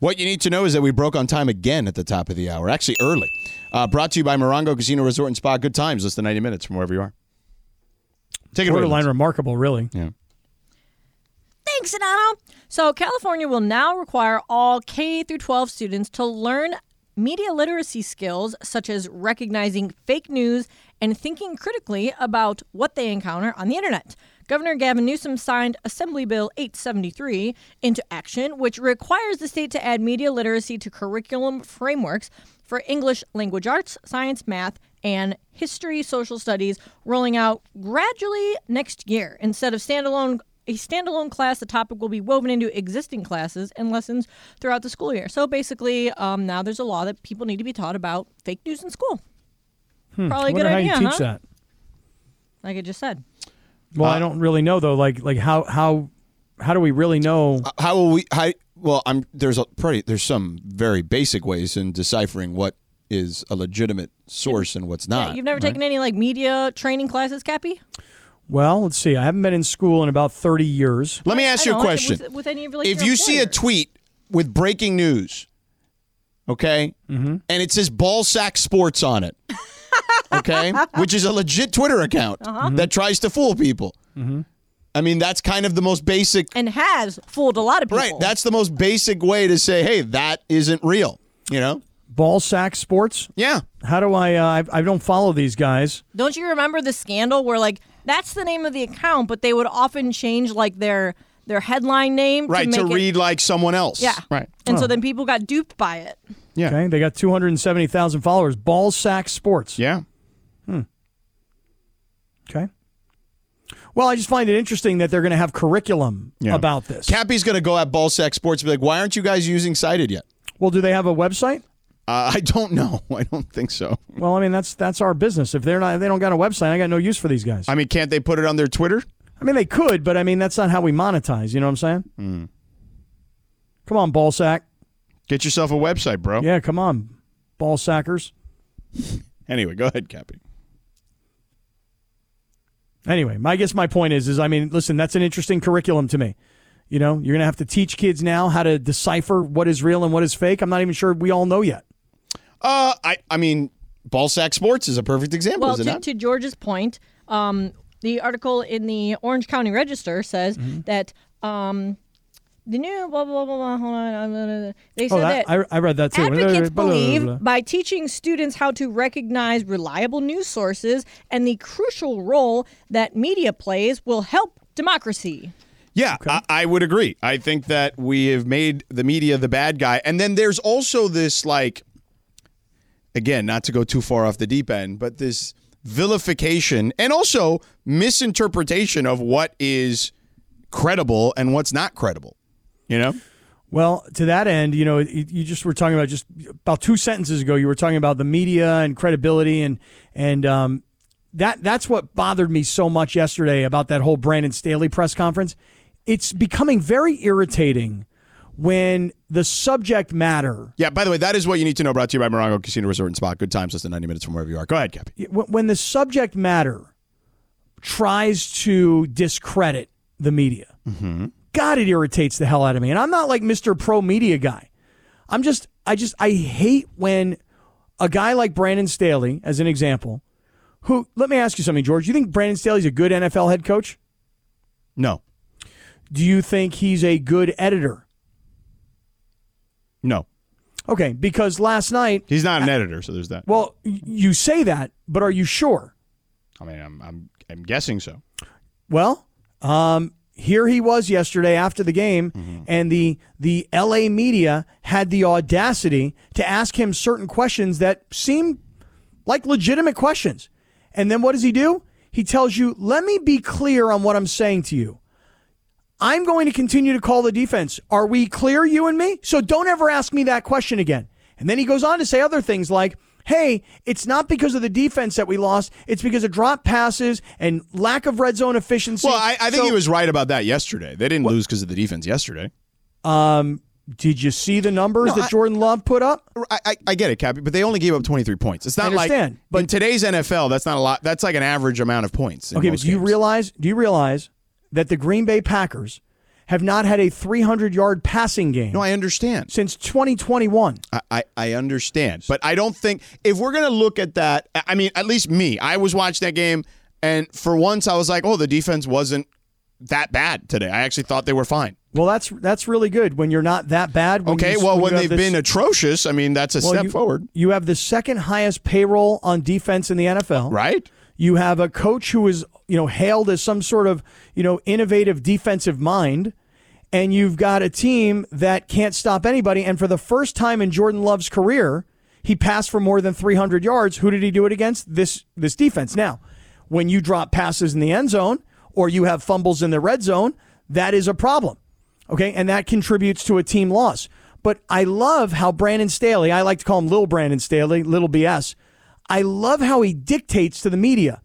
What you need to know is that we broke on time again at the top of the hour, actually early. Uh, brought to you by Morongo Casino Resort and Spa. Good times, less than 90 minutes from wherever you are. Take it away. Borderline remarkable, really. Yeah. Thanks, Donato. So, California will now require all K through 12 students to learn media literacy skills such as recognizing fake news and thinking critically about what they encounter on the internet. Governor Gavin Newsom signed Assembly Bill 873 into action, which requires the state to add media literacy to curriculum frameworks for English language arts, science, math, and history, social studies, rolling out gradually next year. Instead of standalone a standalone class, the topic will be woven into existing classes and lessons throughout the school year. So basically, um, now there's a law that people need to be taught about fake news in school. Hmm. Probably a good how idea, you teach huh? that. Like I just said. Well, I don't really know though. Like, like how how how do we really know? How will we? How, well, I'm there's a pretty there's some very basic ways in deciphering what is a legitimate source and what's not. Yeah, you've never right? taken any like media training classes, Kappy? Well, let's see. I haven't been in school in about thirty years. Let me ask I you a question. With, with any of like, if your you see a tweet with breaking news, okay, Mm-hmm. and it says Ball Sack Sports on it, okay, which is a legit Twitter account Uh-huh. that tries to fool people. Mm-hmm. I mean, that's kind of the most basic. and has fooled a lot of people. Right. That's the most basic way to say, hey, that isn't real. You know? Ball sack sports. Yeah. How do I? Uh, I, I don't follow these guys. Don't you remember the scandal where like that's the name of the account, but they would often change like their their headline name Right. to, To, make it- read like someone else. Yeah. Right. And Oh. so then people got duped by it. Yeah. Okay. They got two hundred and seventy thousand followers. Ball sack sports. Yeah. Okay. Well, I just find it interesting that they're going to have curriculum Yeah. about this. Kappy's going to go at Ball Sack Sports and be like, why aren't you guys using Cited yet? Well, do they have a website? Uh, I don't know. I don't think so. Well, I mean that's that's our business. If they're not, if they don't got a website. I got no use for these guys. I mean, can't they put it on their Twitter? I mean, they could, but I mean that's not how we monetize. You know what I'm saying? Come on, ball sack. Get yourself a website, bro. Yeah, come on, ball sackers. Anyway, go ahead, Kappy. Anyway, my I guess my point is is I mean, listen, that's an interesting curriculum to me. You know, you're gonna have to teach kids now how to decipher what is real and what is fake. I'm not even sure we all know yet. Uh, I, I mean, Ball Sack Sports is a perfect example, Well, is it to, to George's point, um, the article in the Orange County Register says Mm-hmm. that um, the new blah blah blah blah. Hold on, blah, blah, blah. they oh, said Oh, that, that I, I read that too. Advocates Blah, blah, blah, believe blah. by teaching students how to recognize reliable news sources and the crucial role that media plays will help democracy. Yeah, I, I would agree. I think that we have made the media the bad guy. And then there's also this, like, again, not to go too far off the deep end, but this vilification and also misinterpretation of what is credible and what's not credible. You know? Well, to that end, you know, you, just were talking about just about two sentences ago. You were talking about the media and credibility, and and um, that that's what bothered me so much yesterday about that whole Brandon Staley press conference. It's becoming very irritating when the subject matter Yeah, by the way, that is what you need to know. Brought to you by Morongo Casino Resort and Spa. Good times, less than 90 minutes from wherever you are. Go ahead, Kappy. when the subject matter tries to discredit the media, God, it irritates the hell out of me. And I'm not like Mr. Pro Media guy. I'm just, I just, I hate when a guy like Brandon Staley, as an example, who, let me ask you something, George. You think Brandon Staley's a good NFL head coach? No. Do you think he's a good editor? No. Okay, because last night, He's not an editor, so there's that. well, you say that, but are you sure? I mean, I'm, I'm, I'm guessing so. Well, um, here he was yesterday after the game, mm-hmm. and the the L.A. media had the audacity to ask him certain questions that seemed like legitimate questions. And then what does he do? He tells you, "Let me be clear on what I'm saying to you. I'm going to continue to call the defense. Are we clear, you and me? So don't ever ask me that question again. And then he goes on to say other things like, hey, it's not because of the defense that we lost. It's because of drop passes and lack of red zone efficiency. Well, I, I think So- he was right about that yesterday. They didn't lose because of the defense yesterday. Um, did you see the numbers No, that I- Jordan Love put up? I, I, I get it, Kappy, but they only gave up 23 points. It's not I understand, like but- in today's NFL, that's not a lot. That's like an average amount of points. Okay, but do you realize? Do you realize that the Green Bay Packers have not had a 300 yard passing game No, I understand. since 2021? I, I, I understand, but I don't think if we're gonna look at that. I- mean, at least me, I was watching that game, and for once, I was like, "Oh, the defense wasn't that bad today." I actually thought they were fine. Well, that's that's really good when you're not that bad. When Okay, you- well, you when they've this- been atrocious, I mean, that's a well, step you, forward, You have the second highest payroll on defense in the NFL. right? You have a coach who is, you know, hailed as some sort of, you know, innovative defensive mind. And you've got a team that can't stop anybody. And for the first time in Jordan Love's career, he passed for more than 300 yards. Who did he do it against? This this defense. Now, when you drop passes in the end zone or you have fumbles in the red zone, that is a problem. Okay, and that contributes to a team loss. But I love how Brandon Staley, I like to call him Little Brandon Staley, Little BS. I love how he dictates to the media.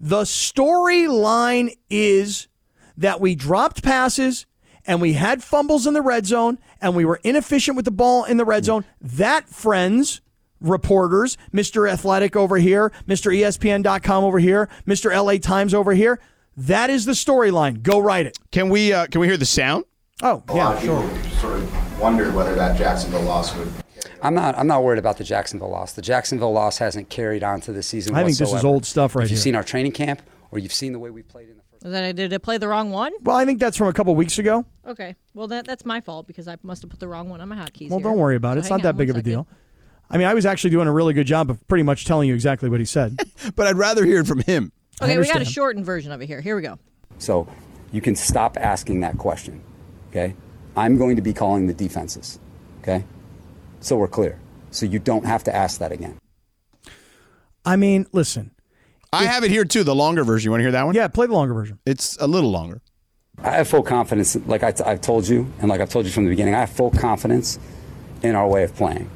The storyline is that we dropped passes and we had fumbles in the red zone and we were inefficient with the ball in the red zone. That, friends, reporters, Mr. Athletic over here, Mr. ESPN.com over here, Mr. LA Times over here, that is the storyline. Go write it. Can we uh, can we hear the sound? Oh, yeah, sure. sort of wondered whether that Jacksonville loss would. I'm not. I'm not worried about the Jacksonville loss. The Jacksonville loss hasn't carried on to the season. I think this is whatsoever. old stuff right if you've here. seen our training camp, or you've seen the way we played in the first. Is that I did I play the wrong one? Well, I think that's from a couple weeks ago. Okay. Well, that that's my fault because I must have put the wrong one on my hotkeys. Well, here. don't worry about it. So It's hang not that big of a deal. I mean, I was actually doing a really good job of pretty much telling you exactly what he said. But I'd rather hear it from him. Okay, we got a shortened version of it here. Here we go. So you can stop asking that question. Okay. I'm going to be calling the defenses. Okay. So we're clear. So you don't have to ask that again. I mean, listen. I have it here too, the longer version. You want to hear that one? Yeah, play the longer version. It's a little longer. I have full confidence, like I t- I've told you, and like I've told you from the beginning, I have full confidence in our way of playing.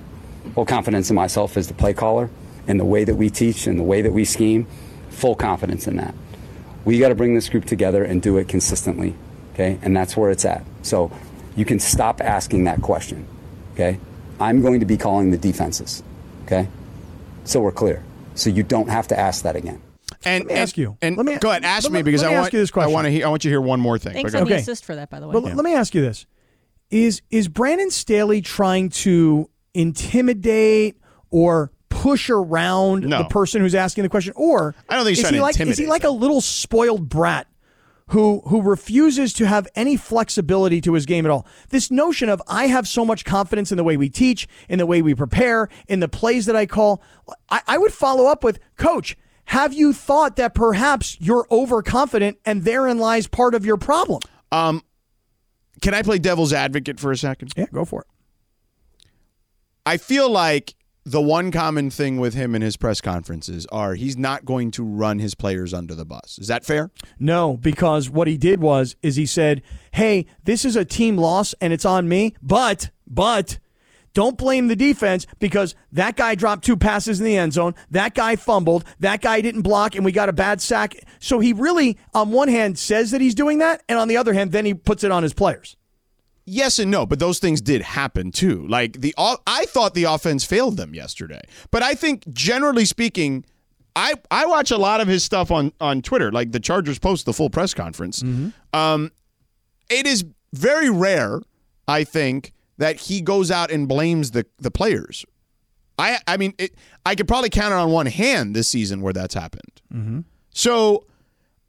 Full confidence in myself as the play caller, in the way that we teach, and the way that we scheme. Full confidence in that. We got to bring this group together and do it consistently, okay? And that's where it's at. So you can stop asking that question, okay? I'm going to be calling the defenses, okay? So we're clear. So you don't have to ask that again. And me ask you. And Let me- go ahead, ask let me me- because let me I ask want you this question. I want to hear. I want you to hear one more thing. Thanks But on go- the assist for that, by the way. Well, let me ask you this: Is is Brandon Staley trying to intimidate or push around No. the person who's asking the question, or I don't think he's is trying he to like is he intimidate like a little spoiled brat? Who, who refuses to have any flexibility to his game at all. This notion of I have so much confidence in the way we teach, in the way we prepare, in the plays that I call. I, I would follow up with, Coach, have you thought that perhaps you're overconfident and therein lies part of your problem? Um, Can I play devil's advocate for a second? Yeah, go for it. I feel like the one common thing with him in his press conferences are he's not going to run his players under the bus. Is that fair? No, because what he did was is he said, "Hey, this is a team loss and it's on me, but but don't blame the defense because that guy dropped two passes in the end zone, that guy fumbled, that guy didn't block and we got a bad sack." So he really on one hand says that he's doing that and on the other hand then he puts it on his players. Yes and no, but those things did happen too. Like the I thought the offense failed them yesterday. But I think generally speaking, I I watch a lot of his stuff on on Twitter. Like the Chargers post the full press conference. Um, it is very rare, I think, that he goes out and blames the the players. I I mean, it, I could probably count it on one hand this season where that's happened. So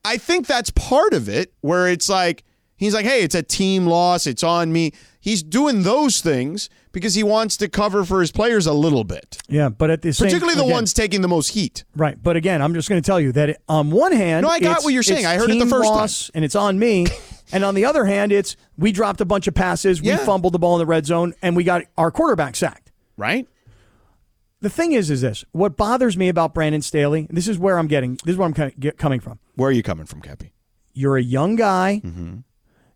I think that's part of it, where it's like he's like, "Hey, it's a team loss. It's on me." He's doing those things because he wants to cover for his players a little bit, Yeah, but at the same particularly the again- ones taking the most heat. Right, but again, I'm just going to tell you that it, on one hand, No, I got it's- what you're saying. I heard it the first time. and it's on me. and on the other hand, it's we dropped a bunch of passes, we Yeah. fumbled the ball in the red zone, and we got our quarterback sacked. Right? The thing is, is this what bothers me about Brandon Staley? This is where I'm getting. This is where I'm coming from. Where are you coming from, Kappy? You're a young guy. Mm-hmm.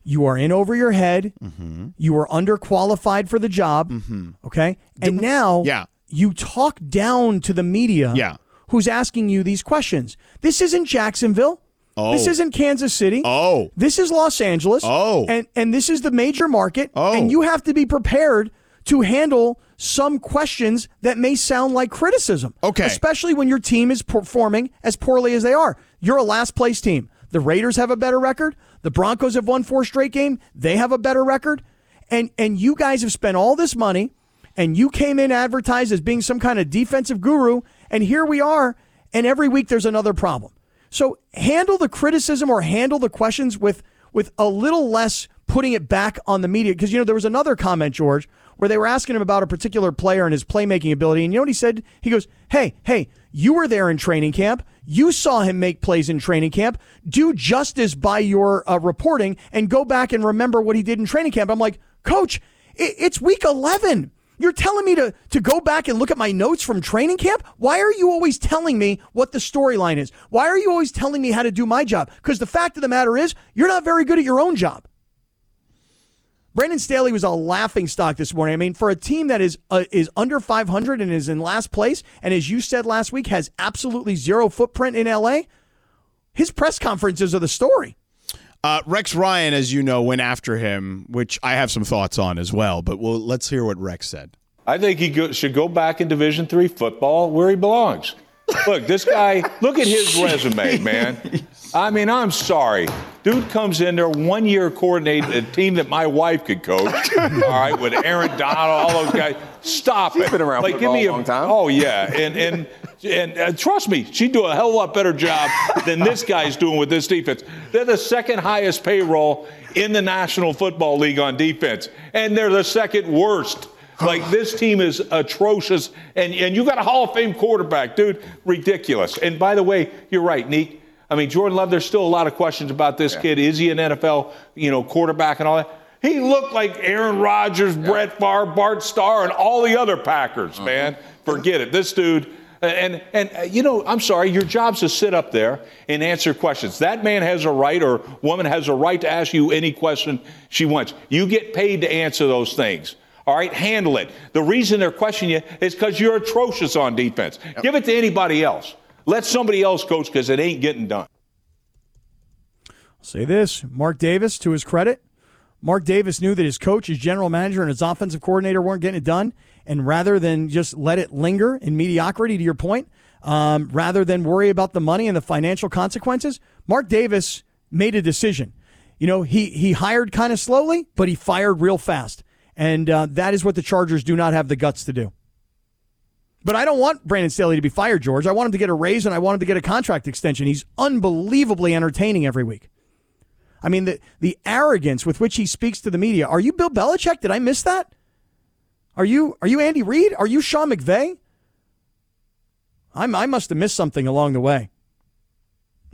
You are in over your head. Mm-hmm. You are underqualified for the job. Okay. And now Yeah. you talk down to the media Yeah. who's asking you these questions. This isn't Jacksonville. Oh. This isn't Kansas City. Oh. This is Los Angeles. Oh. And and this is the major market. Oh. And you have to be prepared to handle some questions that may sound like criticism. Okay. Especially when your team is performing as poorly as they are. You're a last place team. The Raiders have a better record. The Broncos have won four straight games. They have a better record. And and you guys have spent all this money and you came in advertised as being some kind of defensive guru and here we are and every week there's another problem. So handle the criticism or handle the questions with with a little less putting it back on the media because you know there was another comment George where they were asking him about a particular player and his playmaking ability and you know what he said? He goes, "Hey, hey, you were there in training camp. You saw him make plays in training camp. Do justice by your uh, reporting and go back and remember what he did in training camp." I'm like, "Coach, it, it's week 11. You're telling me to, to go back and look at my notes from training camp? Why are you always telling me what the storyline is? Why are you always telling me how to do my job? Because the fact of the matter is, you're not very good at your own job. Brandon Staley was a laughing stock this morning. I mean, for a team that is uh, is under 500 and is in last place, and as you said last week, has absolutely zero footprint in LA, his press conferences are the story. Uh, Rex Ryan, as you know, went after him, which I have some thoughts on as well. But we'll, let's hear what Rex said. I think he go, should go back in Division three football where he belongs. Look, this guy, look at his resume, man. I mean, I'm sorry. Dude comes in there one year coordinating a team that my wife could coach. all right, with Aaron Donald, all those guys. Stop She's it. been around like, give me a long time. Oh yeah, and and and uh, trust me, she'd do a hell of a lot better job than this guy's doing with this defense. They're the second highest payroll in the National Football League on defense, and they're the second worst. Like this team is atrocious, and and you got a Hall of Fame quarterback, dude, ridiculous. And by the way, you're right, Neek. I mean, Jordan Love. There's still a lot of questions about this kid. Is he an NFL, you know, quarterback and all that? He looked like Aaron Rodgers, Brett Favre, Bart Starr, and all the other Packers. Man, forget it. This dude. And and uh, you know, I'm sorry. Your job's to sit up there and answer questions. That man has a right, or woman has a right to ask you any question she wants. You get paid to answer those things. All right, handle it. The reason they're questioning you is because you're atrocious on defense. Give it to anybody else. Let somebody else coach because it ain't getting done. Say this Mark Davis, to his credit, Mark Davis knew that his coach, his general manager, and his offensive coordinator weren't getting it done. And rather than just let it linger in mediocrity, to your point, um, rather than worry about the money and the financial consequences, Mark Davis made a decision. You know, he, he hired kind of slowly, but he fired real fast. And uh, that is what the Chargers do not have the guts to do. But I don't want Brandon Staley to be fired, George. I want him to get a raise and I want him to get a contract extension. He's unbelievably entertaining every week. I mean, the, the arrogance with which he speaks to the media. Are you Bill Belichick? Did I miss that? Are you are you Andy Reid? Are you Sean McVay? I'm, I must have missed something along the way.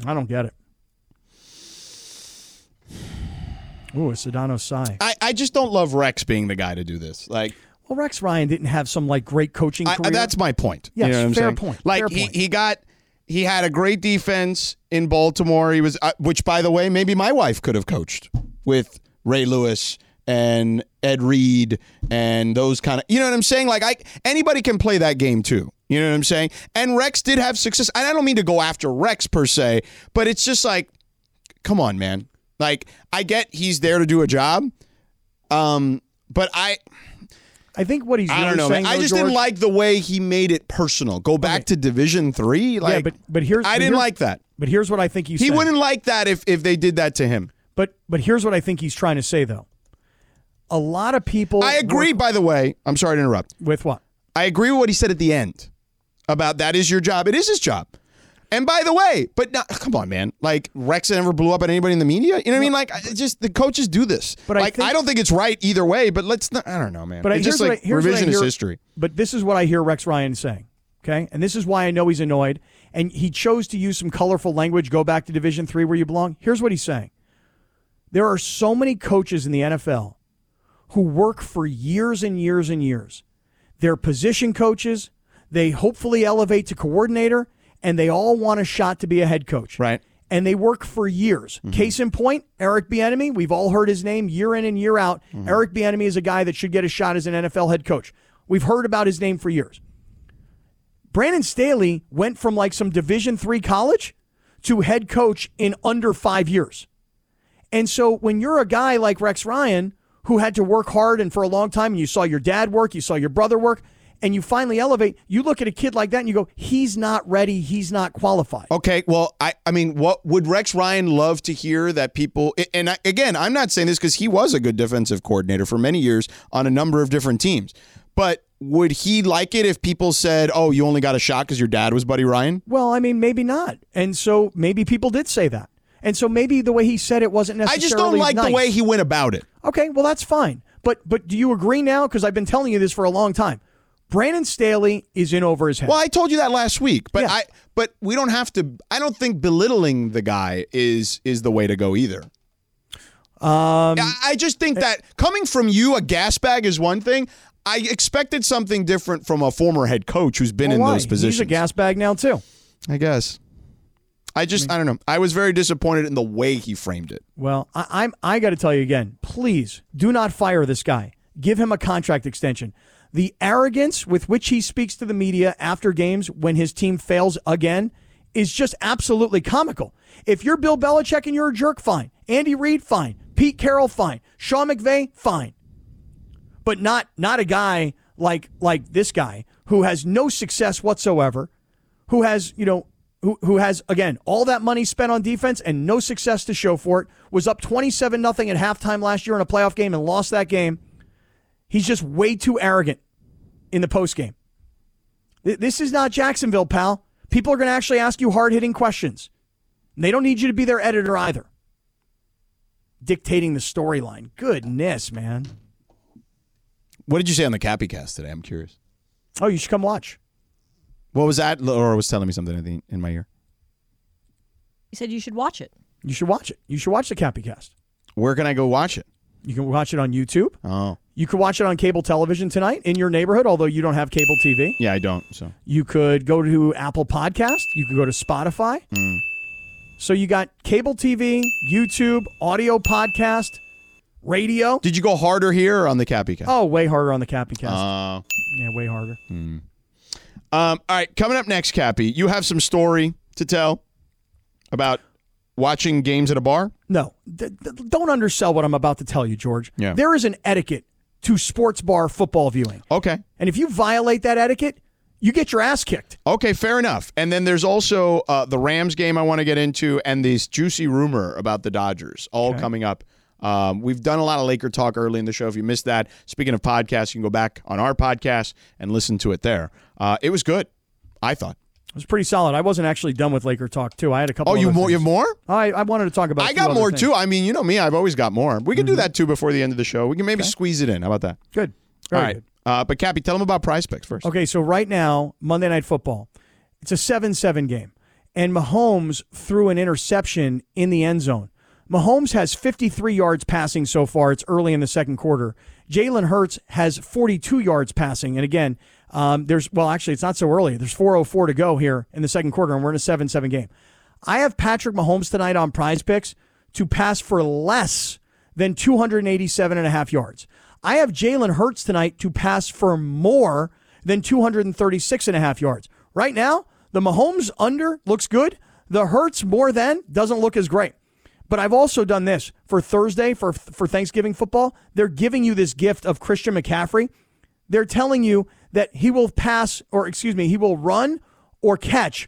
I don't get it. Ooh, a Sedano sigh. I, I just don't love Rex being the guy to do this. Like, Well, Rex Ryan didn't have some like great coaching I, career. that's my point. Yes, you know fair saying? point, Like fair he, point. he got he had a great defense in Baltimore. He was uh, which by the way, maybe my wife could have coached with Ray Lewis and Ed Reed and those kind of You know what I'm saying? Like I anybody can play that game too. You know what I'm saying? And Rex did have success. And I don't mean to go after Rex per se, but it's just like come on, man. Like I get he's there to do a job. Um but I I think what he's I really don't know, man. saying, I though, just didn't like the way he made it personal. Go back Okay. to Division Three. Like, yeah, but but here's I didn't here's- like that. But here's what I think he's He saying. wouldn't like that if if they did that to him. But but here's what I think he's trying to say though. A lot of people I agree. By the way, I'm sorry to interrupt. with what? I agree with what he said at the end about that is your job. It is his job. And by the way, but not, come on, man. Like Rex never blew up at anybody in the media. You know what I mean? Like, I- just the coaches do this. But I like, think- don't think it's right either way. But let's not. I don't know, man. But I- it's here's just what like I- here's what I revisionist hear- history. But this is what I hear Rex Ryan saying. Okay, and this is why I know he's annoyed. And he chose to use some colorful language. Go back to Division Three where you belong. Here's what he's saying: There are so many coaches in the NFL who work for years and years and years. They're position coaches. They hopefully elevate to coordinator, and they all want a shot to be a head coach. Right. and they work for years. Mm-hmm. Case in point, Eric Bieniemy. We've all heard his name year in and year out. Mm-hmm. Eric Bieniemy is a guy that should get a shot as an NFL head coach. We've heard about his name for years. Brandon Staley went from like some Division three college to head coach in under five years. And so when you're a guy like Rex Ryan who had to work hard and for a long time, and you saw your dad work, you saw your brother work, and you finally elevate, you look at a kid like that and you go, he's not ready, he's not qualified. Okay, well, I, I mean, what would Rex Ryan love to hear that people? And I, again, I'm not saying this because he was a good defensive coordinator for many years on a number of different teams. But would he like it if people said, "Oh, you only got a shot because your dad was Buddy Ryan"? Well, I mean, maybe not. And so maybe people did say that. And so maybe the way he said it wasn't necessarily. I just don't like nice. the way he went about it. Okay, well that's fine. But but do you agree now? Because I've been telling you this for a long time. Brandon Staley is in over his head. Well, I told you that last week, but Yeah. I but we don't have to. I don't think belittling the guy is is the way to go either. Um, I I just think that coming from you, a gas bag is one thing. I expected something different from a former head coach who's been well, in why? those positions. He's a gas bag now too. I guess. I just I don't know. I was very disappointed in the way he framed it. Well, I, I'm I got to tell you again. Please do not fire this guy. Give him a contract extension. The arrogance with which he speaks to the media after games when his team fails again is just absolutely comical. If you're Bill Belichick and you're a jerk, fine. Andy Reid, fine. Pete Carroll, fine. Sean McVay, fine. But not not a guy like like this guy who has no success whatsoever, who has you know who, who has again all that money spent on defense and no success to show for it was up 27 nothing at halftime last year in a playoff game and lost that game he's just way too arrogant in the post game this is not jacksonville pal people are going to actually ask you hard-hitting questions they don't need you to be their editor either dictating the storyline goodness man What did you say on the Kappy Cast today? I'm curious. oh you should come watch What was that? Laura was telling me something in, in my ear. You said you should watch it. you should watch it you should watch the cappy cast Where can I go watch it? you can watch it on youtube Oh, You could watch it on cable television tonight in your neighborhood, although you don't have cable TV. yeah, I don't. So You could go to Apple Podcast. You could go to Spotify. So you got cable TV, YouTube, audio podcast, radio. did you go harder here or on the Kappy Cast? Oh, way harder on the Kappy Cast. Uh, yeah, way harder. um, all right, coming up next, Kappy, you have some story to tell about watching games at a bar. No, d- d- don't undersell what I'm about to tell you, George. Yeah. There is an etiquette to sports bar football viewing. Okay. And if you violate that etiquette, you get your ass kicked. Okay, fair enough. And then there's also uh, the Rams game I want to get into, and this juicy rumor about the Dodgers, all coming up. Um, we've done a lot of Laker talk early in the show. If you missed that, speaking of podcasts, you can go back on our podcast and listen to it there. Uh, it was good, I thought. It was pretty solid. I wasn't actually done with Laker talk too. I had a couple. Oh, you more? You have more? I, I wanted to talk about. I got more things. Mm-hmm. too. I mean, you know me. I've always got more. We can do that too before the end of the show. We can maybe squeeze it in. How about that? Good. Very all right. good. Uh, but Kappy, tell them about Prize Picks first. Okay, so right now, Monday Night Football, it's a 7 7 game. And Mahomes threw an interception in the end zone. Mahomes has 53 yards passing so far. It's early in the second quarter. Jalen Hurts has 42 yards passing. And again, um, there's, well, actually, it's not so early. There's 4.04 to go here in the second quarter, and we're in a 7 7 game. I have Patrick Mahomes tonight on prize picks to pass for less than 287 and a half yards. I have Jalen Hurts tonight to pass for more than 236 and a half yards. Right now, the Mahomes under looks good. The Hurts more than doesn't look as great. But I've also done this for Thursday for for Thanksgiving football. They're giving you this gift of Christian McCaffrey. They're telling you that he will pass or excuse me, he will run or catch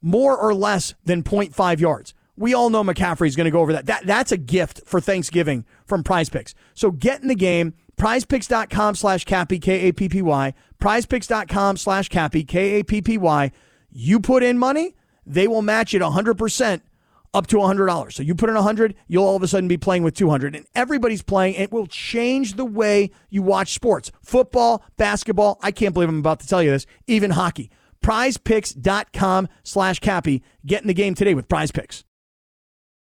more or less than 0.5 yards. We all know McCaffrey's going to go over that. that. That's a gift for Thanksgiving from Prize Picks. So get in the game. PrizePicks.com slash Kappy, K A P P Y. PrizePicks.com slash Kappy, K A P P Y. You put in money, they will match it 100% up to $100. So you put in 100, you'll all of a sudden be playing with 200. And everybody's playing. It will change the way you watch sports. Football, basketball. I can't believe I'm about to tell you this. Even hockey. PrizePicks.com slash Kappy. Get in the game today with Prize Picks.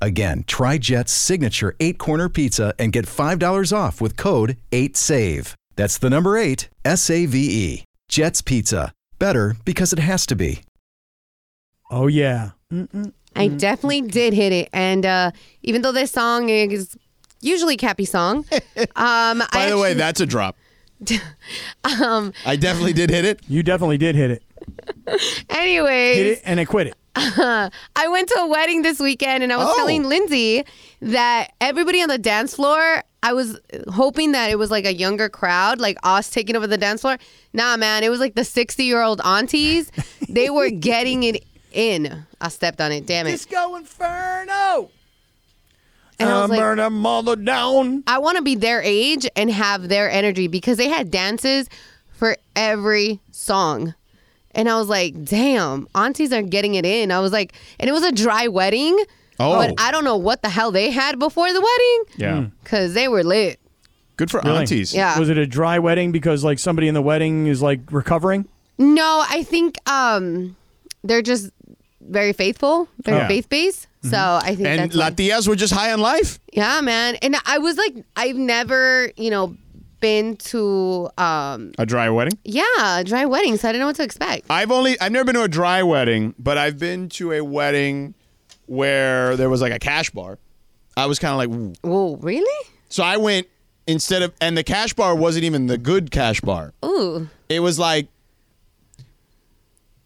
Again, try Jet's signature eight corner pizza and get $5 off with code 8SAVE. That's the number eight, S A V E. Jet's Pizza. Better because it has to be. Oh yeah. I definitely did hit it. And uh, even though this song is usually Kappy song, um, By I the way, that's a drop. um, I definitely did hit it. You definitely did hit it. anyways, Hit it and I quit it. I went to a wedding this weekend and I was Oh. telling Lindsay that everybody on the dance floor, I was hoping that it was like a younger crowd, like us taking over the dance floor. Nah, man, it was like the 60 year old aunties. they were getting it in. I stepped on it, damn it. Disco Inferno. And I was like, burn them all down. I want to be their age and have their energy because they had dances for every song. And I was like, damn, aunties are getting it in. I was like, and it was a dry wedding. Oh. But I don't know what the hell they had before the wedding Yeah. because they were lit. Good for Really? aunties. Yeah. Was it a dry wedding because like somebody in the wedding is like recovering? No, I think um, they're just very faithful. They're Yeah. faith based. So I think And that's why. Latias were just high on life. yeah, man. And I was like, I've never, you know, been to um, A dry wedding. yeah, a dry wedding. So I didn't know what to expect. I've only I've never been to a dry wedding, but I've been to a wedding where there was like a cash bar. I was kind of like, Ooh. Whoa, really? so I went instead of, and the cash bar wasn't even the good cash bar. Ooh. It was like,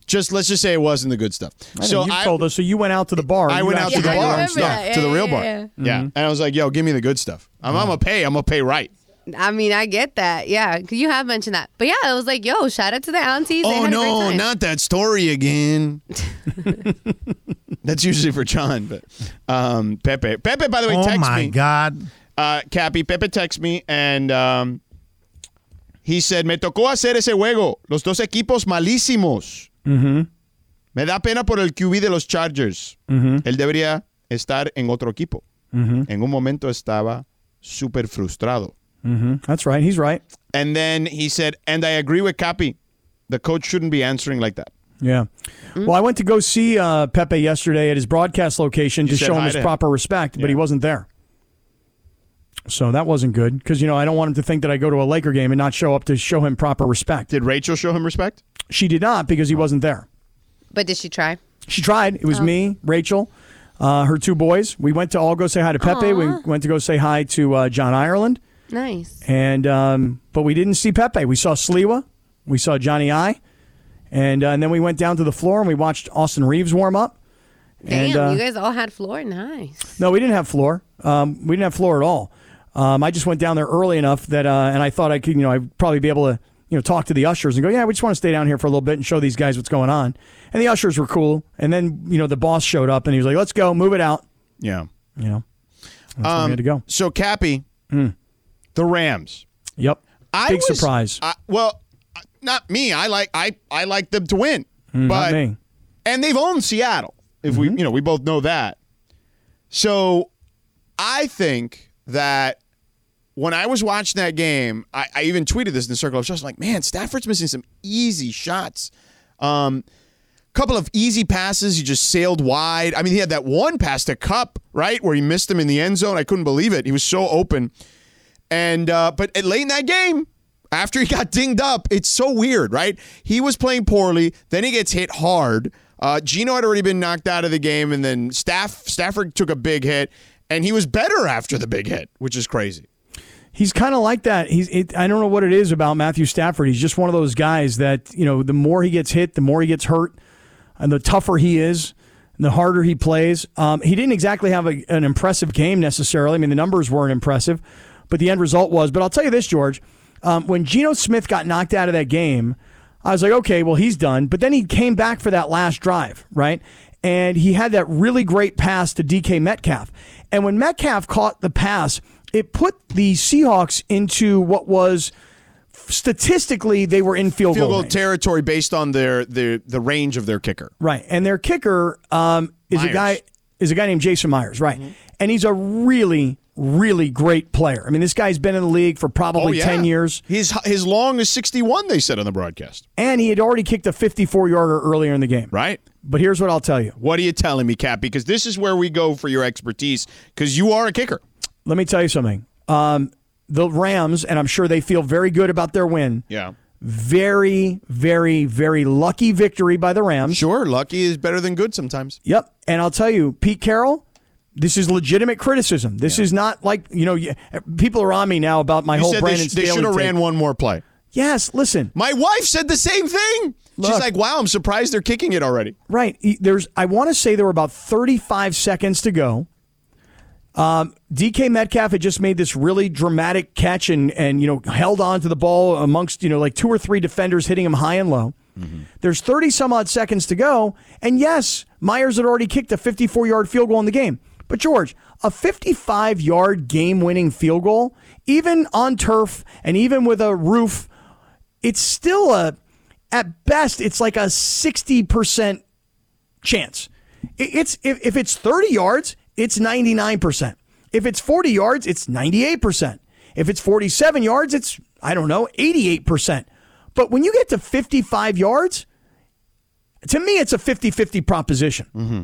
just let's just say it wasn't the good stuff. I so you I, told us. So you went out to the bar. I went out to the Yeah, I got your bar and stuff. stuff, that. to the real yeah, bar. yeah, Yeah, and I was like, yo, give me the good stuff. I'm, I'm gonna pay. I'm gonna pay right. I mean, I get that. Yeah, you have mentioned that. But yeah, it was like, yo, shout out to the aunties. They Oh had a great no, time. not that story again. That's usually for John, but um, Pepe. Pepe, by the way, Oh text my me. God. Uh, Cappy, Pepe text me and um, he said, me tocó hacer ese juego. Los dos equipos malísimos. Me da pena por el QB de los Chargers. Él debería estar en otro equipo. En un momento estaba súper frustrado. That's right. He's right. And then he said, and I agree with Kappy. The coach shouldn't be answering like that. Yeah. Well, I went to go see uh, Pepe yesterday at his broadcast location to show him his to him. proper respect, but he wasn't there. So that wasn't good because you know I don't want him to think that I go to a Laker game and not show up to show him proper respect. Did Rachel show him respect? She did not because he wasn't there. But did she try? She tried. It was me, Rachel, uh, her two boys. We went to all go say hi to Pepe. We went to go say hi to uh, John Ireland, Nice. and um, but we didn't see Pepe. We saw Sliwa, we saw Johnny I, and uh, and then we went down to the floor and we watched Austin Reaves warm up. Damn, And, uh, you guys all had floor. Nice. No, we didn't have floor. Um, we didn't have floor at all. Um, I just went down there early enough that, uh, and I thought I could, you know, I'd probably be able to, you know, talk to the ushers and go, yeah, we just want to stay down here for a little bit and show these guys what's going on. And the ushers were cool. And then, you know, the boss showed up and he was like, let's go, move it out. Yeah. You know, that's where we had to go. So Kappy, the Rams. Yep. I Big was- surprise. I- well, not me. I like I I like them to win, Mm, but not me. and they've owned Seattle. If we you know we both know that. So I think that when I was watching that game, I, I even tweeted this in the circle of. I'm like, man, Stafford's missing some easy shots. Um, couple of easy passes. He just sailed wide. I mean, he had that one pass to Kupp, right, where he missed him in the end zone. I couldn't believe it. He was so open. And uh, but late in that game, after he got dinged up, it's so weird, right? He was playing poorly, then he gets hit hard. Uh, Geno had already been knocked out of the game, and then Staff Stafford took a big hit, and he was better after the big hit, which is crazy. He's kind of like that. He's. It, I don't know what it is about Matthew Stafford. He's just one of those guys that you know. The more he gets hit, the more he gets hurt, and the tougher he is, the harder he plays. Um, he didn't exactly have a, an impressive game necessarily. I mean, the numbers weren't impressive, but the end result was. But I'll tell you this, George. Um, when Geno Smith got knocked out of that game, I was like, okay, well, he's done. But then he came back for that last drive, right? And he had that really great pass to DK Metcalf. And when Metcalf caught the pass, it put the Seahawks into what was statistically they were in field, Field goal, goal territory based on their, their the range of their kicker. Right. And their kicker um, is Myers. a guy is a guy named Jason Myers, right? And he's a really really great player. I mean, this guy's been in the league for probably Oh, yeah. 10 years His his long is 61. They said on the broadcast. and he had already kicked a 54 yarder earlier in the game. Right. But here's what I'll tell you. What are you telling me, Cap? Because this is where we go for your expertise. Because you are a kicker. Let me tell you something. Um, the Rams, and I'm sure they feel very good about their win. Yeah. Very, very, very lucky victory by the Rams. Sure, lucky is better than good sometimes. Yep. And I'll tell you, Pete Carroll, this is legitimate criticism. This is not like, you know, people are on me now about my You whole said they, Brandon sh- they should have ran one more play. Yes, listen. My wife said the same thing. She's like, "Wow, I'm surprised they're kicking it already." Right. There's I want to say there were about 35 seconds to go. Um, DK Metcalf had just made this really dramatic catch and and you know held on to the ball amongst you know like two or three defenders hitting him high and low. There's 30 some odd seconds to go, and yes, Myers had already kicked a 54 yard field goal in the game. But George, a 55 yard game winning field goal, even on turf and even with a roof, it's still a at best it's like a 60% chance. It's if, if it's 30 yards, it's 99%. If it's 40 yards, it's 98%. If it's 47 yards, it's I don't know, 88%. But when you get to 55 yards, to me it's a 50-50 proposition. Mm-hmm.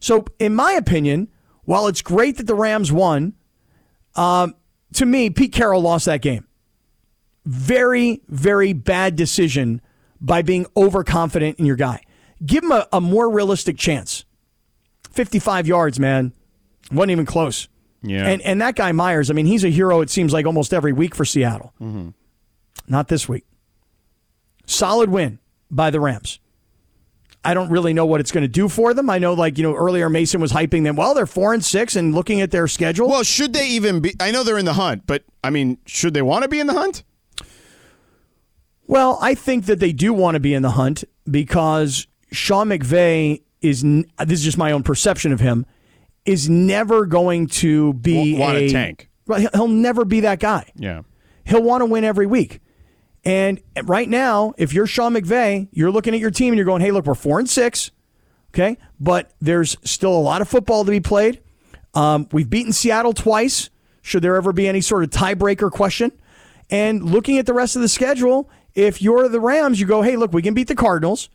So in my opinion, while it's great that the Rams won, um, to me Pete Carroll lost that game. Very, very bad decision by being overconfident in your guy. Give him a, a more realistic chance. 55 yards, man. Wasn't even close. Yeah. And and that guy Myers, I mean, he's a hero, it seems like almost every week for Seattle. Not this week. Solid win by the Rams. I don't really know what it's going to do for them. I know, like, you know, earlier Mason was hyping them. Well, they're four and six and looking at their schedule. Well, should they even be? I know they're in the hunt, but I mean, should they want to be in the hunt? Well, I think that they do want to be in the hunt because Sean McVay is. This is just my own perception of him. Is never going to be Wa- want a tank. He'll never be that guy. Yeah. He'll want to win every week. And right now, if you're Sean McVay, you're looking at your team and you're going, "Hey, look, we're four and six, okay, but there's still a lot of football to be played. Um, we've beaten Seattle twice. Should there ever be any sort of tiebreaker question? And looking at the rest of the schedule, if you're the Rams, you go, "Hey, look, we can beat the Cardinals."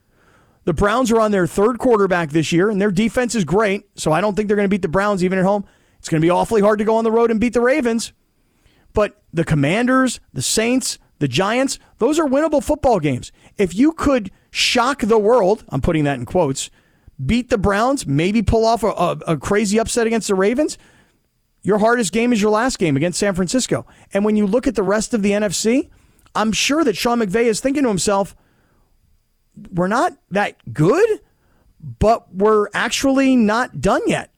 The Browns are on their third quarterback this year, and their defense is great. So I don't think they're going to beat the Browns even at home. It's going to be awfully hard to go on the road and beat the Ravens. But the Commanders, the Saints, the Giants, those are winnable football games. If you could shock the world, I'm putting that in quotes, beat the Browns, maybe pull off a, a, a crazy upset against the Ravens, your hardest game is your last game against San Francisco. And when you look at the rest of the NFC, I'm sure that Sean McVay is thinking to himself, we're not that good, but we're actually not done yet.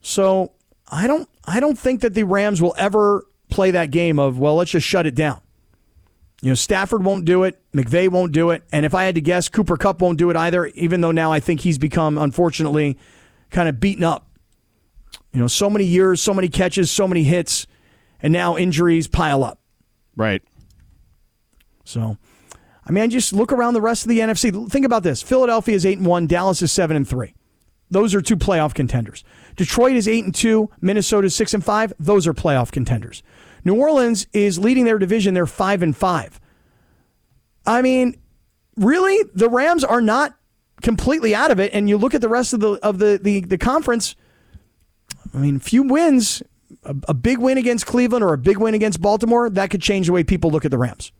So I don't I don't think that the Rams will ever play that game of well, let's just shut it down. You know, Stafford won't do it, McVay won't do it, and if I had to guess, Cooper Kupp won't do it either. Even though now I think he's become unfortunately kind of beaten up. You know, so many years, so many catches, so many hits, and now injuries pile up. Right. So, I mean, just look around the rest of the NFC. Think about this: Philadelphia is eight and one, Dallas is seven and three. Those are two playoff contenders. Detroit is 8 and 2, Minnesota is 6 and 5. Those are playoff contenders. New Orleans is leading their division, they're 5 and 5. I mean, really the Rams are not completely out of it and you look at the rest of the of the the, the conference I mean, few wins, a, a big win against Cleveland or a big win against Baltimore, that could change the way people look at the Rams.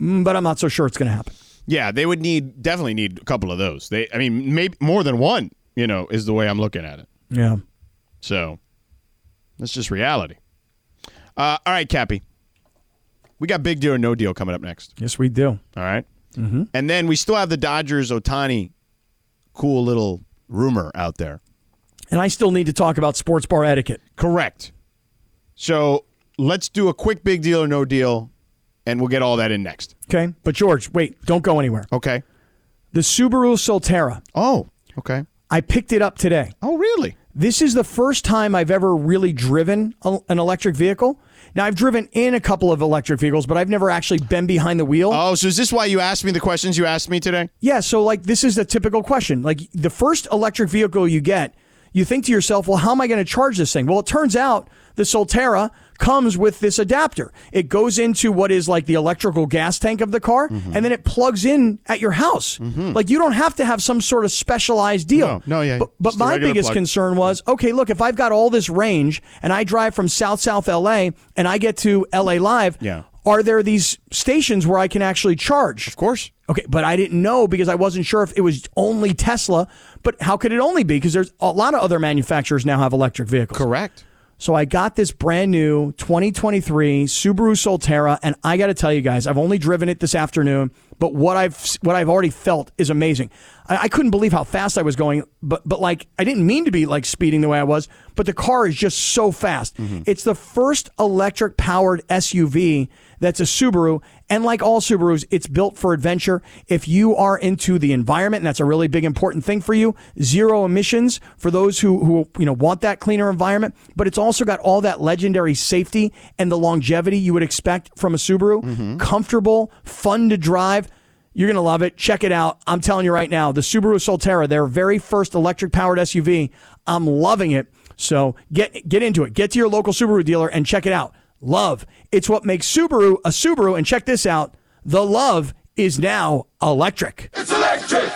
Mm, But I'm not so sure it's going to happen. Yeah, they would need definitely need a couple of those. They, I mean, maybe more than one. You know, is the way I'm looking at it. Yeah. So that's just reality. Uh, all right, Kappy. We got big deal or no deal coming up next. Yes, we do. All right? And then we still have the Dodgers Ohtani cool little rumor out there. And I still need to talk about sports bar etiquette. Correct. So let's do a quick big deal or no deal, and we'll get all that in next. Okay. But George, wait, don't go anywhere. Okay. The Subaru Solterra. Oh, okay. I picked it up today. Oh, really? This is the first time I've ever really driven a- an electric vehicle. Now, I've driven in a couple of electric vehicles, but I've never actually been behind the wheel. Oh, so is this why you asked me the questions you asked me today? Yeah, so like this is a typical question. Like the first electric vehicle you get, you think to yourself, well, how am I going to charge this thing? Well, it turns out the Solterra comes with this adapter. It goes into what is like the electrical gas tank of the car, mm-hmm. and then it plugs in at your house. Mm-hmm. Like you don't have to have some sort of specialized deal. No, no, yeah, But, but my biggest plug. concern was, okay, look, if I've got all this range and I drive from South South LA and I get to LA Live, Yeah. are there these stations where I can actually charge? Of course. Okay, but I didn't know because I wasn't sure if it was only Tesla. But how could it only be? Because there's a lot of other manufacturers now have electric vehicles. Correct. So I got this brand new 2023 Subaru Solterra, and I got to tell you guys, I've only driven it this afternoon, but what I've what I've already felt is amazing. I, I couldn't believe how fast I was going, but but like I didn't mean to be like speeding the way I was, but the car is just so fast. Mm-hmm. It's the first electric powered SUV that's a Subaru. And like all Subarus, it's built for adventure. If you are into the environment, and that's a really big important thing for you, zero emissions for those who, who you know want that cleaner environment. But it's also got all that legendary safety and the longevity you would expect from a Subaru. Mm-hmm. Comfortable, fun to drive. You're gonna love it. Check it out. I'm telling you right now, the Subaru Solterra, their very first electric powered SUV. I'm loving it. So get get into it. Get to your local Subaru dealer and check it out. Love. It's what makes Subaru a Subaru. And check this out. The love is now electric. It's electric.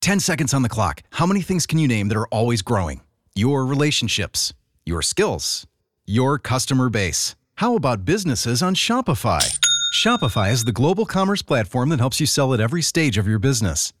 10 seconds on the clock. How many things can you name that are always growing? Your relationships, your skills, your customer base. How about businesses on Shopify? Shopify is the global commerce platform that helps you sell at every stage of your business.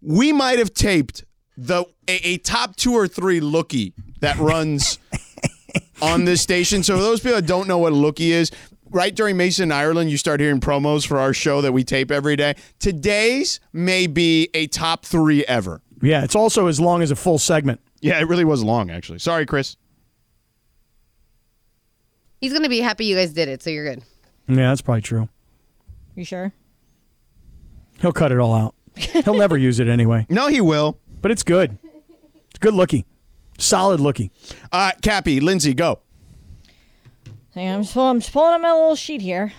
We might have taped the a, a top two or three lookie that runs on this station. So for those people that don't know what a lookie is, right during Mason Ireland, you start hearing promos for our show that we tape every day. Today's may be a top three ever. Yeah, it's also as long as a full segment. Yeah, it really was long, actually. Sorry, Chris. He's gonna be happy you guys did it, so you're good. Yeah, that's probably true. You sure? He'll cut it all out. He'll never use it anyway. No, he will. But it's good. It's good looking. Solid looking. Uh, Kappy, Lindsay, go. Hang on, I'm just, pulling, I'm just pulling up my little sheet here.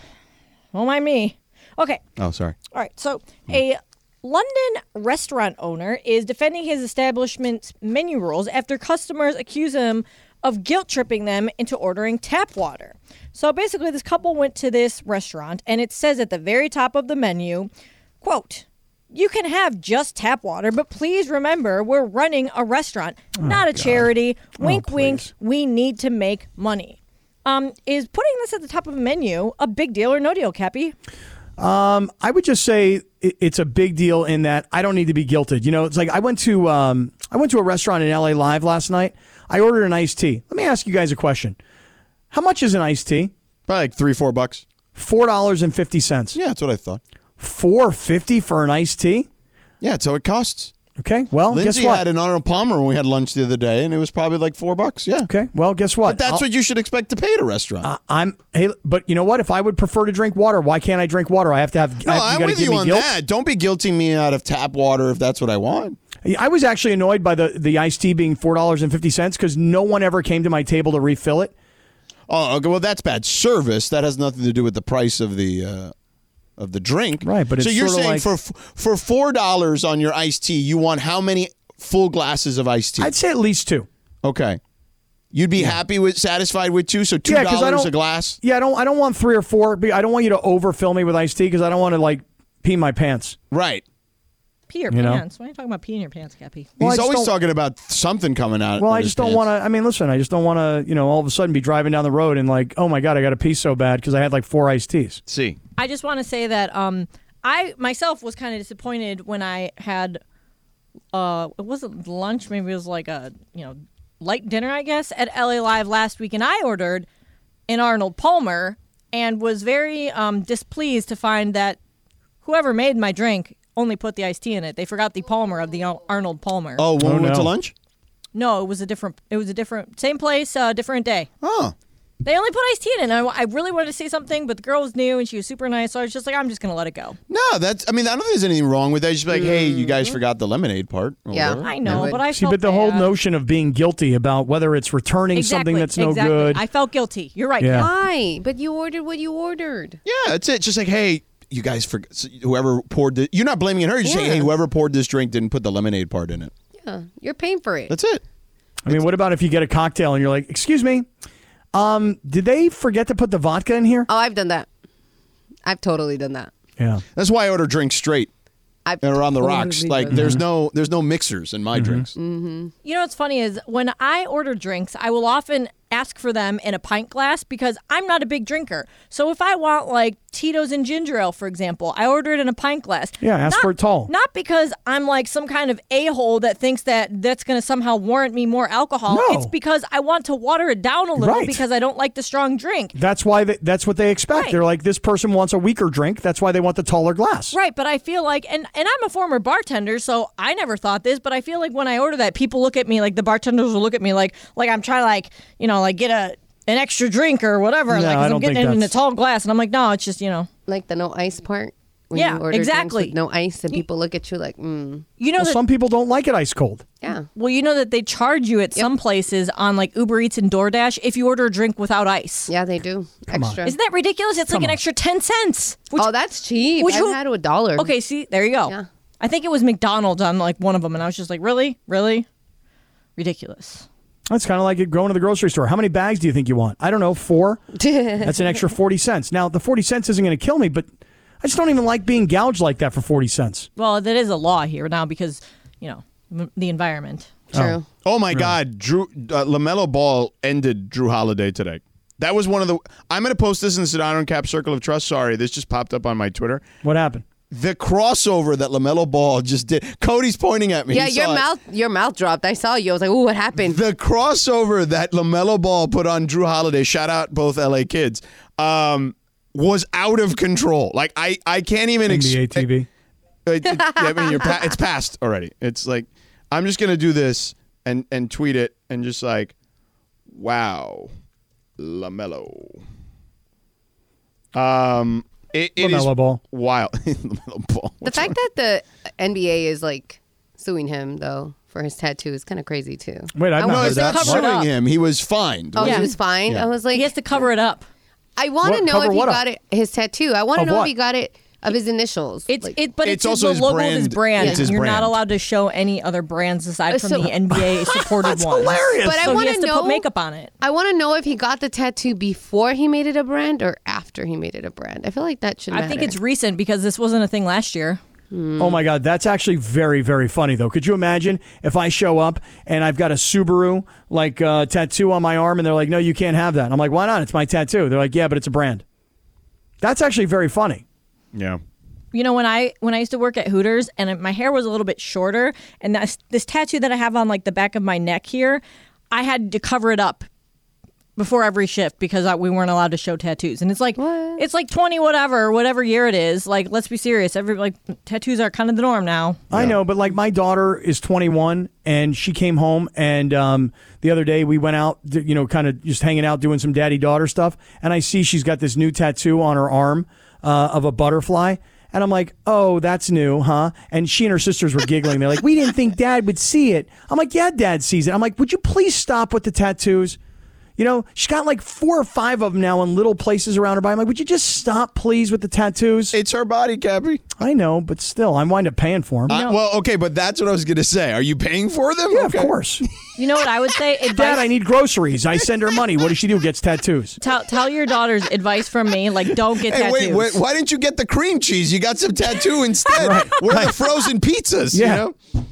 Don't mind me. Okay. Oh, sorry. All right. So, a London restaurant owner is defending his establishment's menu rules after customers accuse him of guilt tripping them into ordering tap water. So, basically, this couple went to this restaurant, and it says at the very top of the menu, quote, You can have just tap water, but please remember we're running a restaurant, Oh, not a charity. Wink, wink. We need to make money. Um, is putting this at the top of a menu a big deal or no deal, Kappy? Um, I would just say it's a big deal in that I don't need to be guilted. You know, it's like I went to um, I went to a restaurant in LA Live last night. I ordered an iced tea. Let me ask you guys a question. How much is an iced tea? Probably like three, four bucks. Four dollars and fifty cents. Yeah, that's what I thought. Four fifty for an iced tea. Yeah, so it costs. Okay. Well, Lindsay guess what? had an Arnold Palmer when we had lunch the other day, and it was probably like four bucks. Yeah. okay. Well, guess what? But that's I'll- what you should expect to pay at a restaurant. Uh, I'm. Hey, but you know what? If I would prefer to drink water, why can't I drink water? I have to have. no, I I'm with you on guilt? that. Don't be guilting me out of tap water if that's what I want. I was actually annoyed by the the iced tea being four dollars and fifty cents because no one ever came to my table to refill it. Oh, okay. Well, that's bad service. That has nothing to do with the price of the uh, of the drink. Right, but so you're sorta saying like- for for four dollars on your iced tea, you want how many full glasses of iced tea? I'd say at least two. okay. You'd be happy with satisfied with two, so two Yeah, 'cause I dollars don't- a glass. Yeah, I don't. I don't want three or four. be- I don't want you to overfill me with iced tea because I don't want to like pee my pants. Right. Pee your You know? pants. Why are you talking about peeing your pants, Kappy? Well, He's always talking about something coming out. Well, of I his just don't want to. I mean, listen, I just don't want to. You know, all of a sudden be driving down the road and like, oh my god, I got to pee so bad because I had like four iced teas. See, I just want to say that um, I myself was kind of disappointed when I had uh, it wasn't lunch, maybe it was like a you know light dinner, I guess, at LA Live last week, and I ordered an Arnold Palmer and was very um, displeased to find that whoever made my drink only put the iced tea in it. They forgot the Palmer of the Arnold Palmer. Oh, when Oh, we went to lunch. No, it was a different. It was a different, same place, uh, different day. Oh, They only put iced tea in it. And I, I really wanted to say something, but the girl was new and she was super nice, so I was just like, I'm just gonna let it go. no, that's. I mean, I don't think there's anything wrong with that. Just be like, hey, you guys mm-hmm. forgot the lemonade part. or Yeah. whatever. I know, would- but I See, felt but the whole bad. notion of being guilty about whether it's returning exactly, something that's no exactly. good. I felt guilty. You're right. Yeah. Kat. Why? But you ordered what you ordered. Yeah, that's it. Just like, hey, you guys forgot. so Whoever poured the, you're not blaming her. You're just saying, hey, whoever poured this drink didn't put the lemonade part in it. Yeah, you're paying for it. That's it. I mean, what about if you get a cocktail and you're like, excuse me, um, did they forget to put the vodka in here? Oh, I've done that. I've totally done that. Yeah. That's why I order drinks straight I've and around the totally rocks. done Like, that. there's no, there's no mixers in Mm-hmm. my drinks. You know what's funny is when I order drinks, I will often ask for them in a pint glass because I'm not a big drinker. So if I want like Tito's and ginger ale, for example, I order it in a pint glass. Yeah, ask Not- for it tall. Not because I'm like some kind of a hole that thinks that that's going to somehow warrant me more alcohol. No. It's because I want to water it down a little Right. because I don't like the strong drink. That's why they, that's what they expect. Right. They're like, this person wants a weaker drink. That's why they want the taller glass. Right, but I feel like, and and I'm a former bartender, so I never thought this, but I feel like when I order that, people look at me like the bartenders will look at me like like I'm trying to like you know like get a an extra drink or whatever, No, like 'cause I I'm don't getting think it in a that's- tall glass, and I'm like, no, it's just you know, like the no ice part. When Yeah, you order drinks exactly. with no ice, and people look at you like, mm, you know Well, that. some people don't like it ice cold. yeah. well, you know that they charge you at some places on like Uber Eats and DoorDash if you order a drink without ice. Yeah, they do. Extra. Isn't that ridiculous? It's like an extra ten cents. Which, oh, that's cheap. which I've who- had it a dollar. okay, see, there you go. Yeah. I think it was McDonald's on like one of them, and I was just like, really, really, ridiculous. That's kind of like going to the grocery store. How many bags do you think you want? I don't know, four. That's an extra 40 cents. Now, the 40 cents isn't going to kill me, but I just don't even like being gouged like that for 40 cents. Well, that is a law here now because you know m- the environment. True. Oh my God, Jrue uh, LaMelo Ball ended Jrue Holiday today. That was one of the. I'm going to post this in the Sedano and Kap Circle of Trust. Sorry, this just popped up on my Twitter. What happened? The crossover that LaMelo Ball just did. Cody's pointing at me. Yeah, He your saw it. mouth, your mouth dropped. I saw you. I was like, "Ooh, what happened?" The crossover that LaMelo Ball put on Jrue Holiday. Shout out both LA kids. Um, was out of control. Like I, I can't even. ex- NBA TV. It- it- I mean, you're pa- it's past already. It's like I'm just gonna do this and and tweet it and just like, wow, LaMelo. Um, it, it is LaMelo Ball. wild. LaMelo Ball. the fact that the NBA is like suing him though for his tattoo is kind of crazy too. Wait, I've I not no, it's that. not suing up. him. He was fined. Oh, Yeah. he was fine. Yeah. I was like, He has to cover it up. I want to know if he what up? got it his tattoo. I want to know what? if he got it of his initials. It's Like, it, but It's it's, also the his logo of his brand. brand. It's his You're brand. not allowed to show any other brands aside from So- the NBA supported That's ones. hilarious. But I so he wanna has to know- put makeup on it. I want to know if he got the tattoo before he made it a brand or after he made it a brand. I feel like that should. I think it's recent because this wasn't a thing last year. Oh my God, that's actually very, very funny though. Could you imagine if I show up and I've got a Subaru like uh, tattoo on my arm, and they're like, "No, you can't have that." And I'm like, "Why not? It's my tattoo." They're like, "Yeah, but it's a brand." That's actually very funny. Yeah. You know, when I when I used to work at Hooters and my hair was a little bit shorter, and that's, this tattoo that I have on like the back of my neck here, I had to cover it up before every shift because I, we weren't allowed to show tattoos. And it's like it's like twenty whatever, whatever year it is. Like, let's be serious. Every like tattoos are kind of the norm now. I know, but like my daughter is 21 and she came home and um, the other day we went out, you know, kind of just hanging out doing some daddy daughter stuff. And I see she's got this new tattoo on her arm uh, of a butterfly. And I'm like, oh, that's new, huh? And she and her sisters were giggling. They're like, we didn't think dad would see it. I'm like, yeah, dad sees it. I'm like, would you please stop with the tattoos? You know, she's got like four or five of them now in little places around her body. I'm like, would you just stop, please, with the tattoos? It's her body, Kappy. I know, but still, I wind up paying for them. Uh, well, okay, but that's what I was going to say. Are you paying for them? Yeah, Okay. of course. You know what I would say? Advice, Dad, I need groceries. I send her money. What does she do? Gets tattoos. tell tell your daughters advice from me. Like, don't get Hey, tattoos. wait, wait, why didn't you get the cream cheese? You got some tattoo instead. Where are the frozen pizzas? Yeah. You know?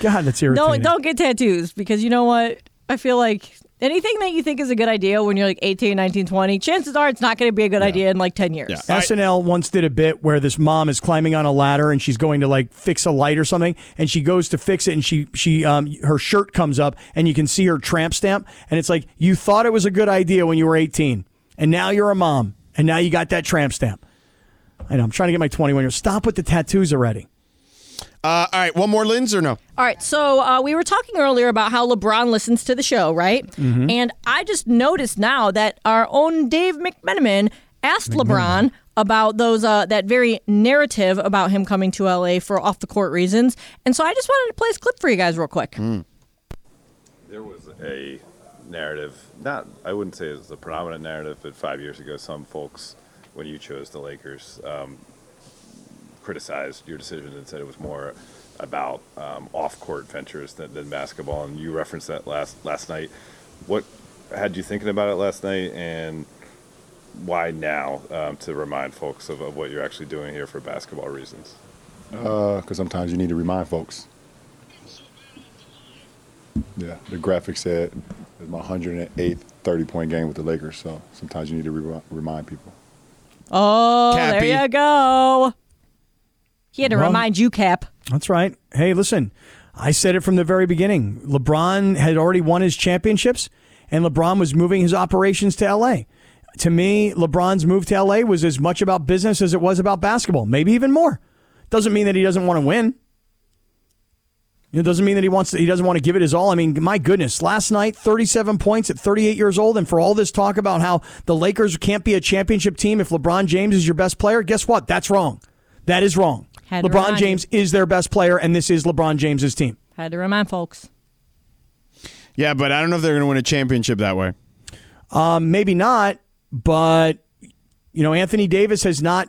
God, that's irritating. Don't don't get tattoos because you know what? I feel like anything that you think is a good idea when you're like 18, 19, 20, chances are it's not going to be a good idea in like 10 years. SNL once did a bit where this mom is climbing on a ladder and she's going to like fix a light or something, and she goes to fix it, and she she um her shirt comes up, and you can see her tramp stamp, and it's like you thought it was a good idea when you were 18, and now you're a mom, and now you got that tramp stamp. I know. I'm trying to get my 21 year. Old. Stop with the tattoos already. Uh, all right, one more lens or no? All right, so uh, we were talking earlier about how LeBron listens to the show, right? Mhm. And I just noticed now that our own Dave McMenamin asked LeBron about those uh, that very narrative about him coming to LA for off the court reasons, and so I just wanted to play this clip for you guys real quick. There was a narrative, not I wouldn't say it was the predominant narrative, but five years ago, some folks, when you chose the Lakers, um, criticized your decision and said it was more about um, off-court ventures than, than basketball. And you referenced that last last night. What had you thinking about it last night, and why now um, to remind folks of, of what you're actually doing here for basketball reasons? Because Uh, sometimes you need to remind folks. Yeah, the graphic said it's my 108th 30 point game with the Lakers, so sometimes you need to re- remind people. Oh, Kappy. there you go. He had to Well- remind you, Kap. That's right. Hey, listen, I said it from the very beginning. LeBron had already won his championships, and LeBron was moving his operations to LA. To me, LeBron's move to LA was as much about business as it was about basketball, maybe even more. Doesn't mean that he doesn't want to win. It doesn't mean that he wants to, he doesn't want to give it his all. I mean, my goodness, last night 37 points at 38 years old and for all this talk about how the Lakers can't be a championship team if LeBron James is your best player, guess what? That's wrong. That is wrong. Had LeBron remind you. James is their best player and this is LeBron James's team. Had to remind folks. Yeah, but I don't know if they're going to win a championship that way. Um, maybe not, but you know, Anthony Davis has not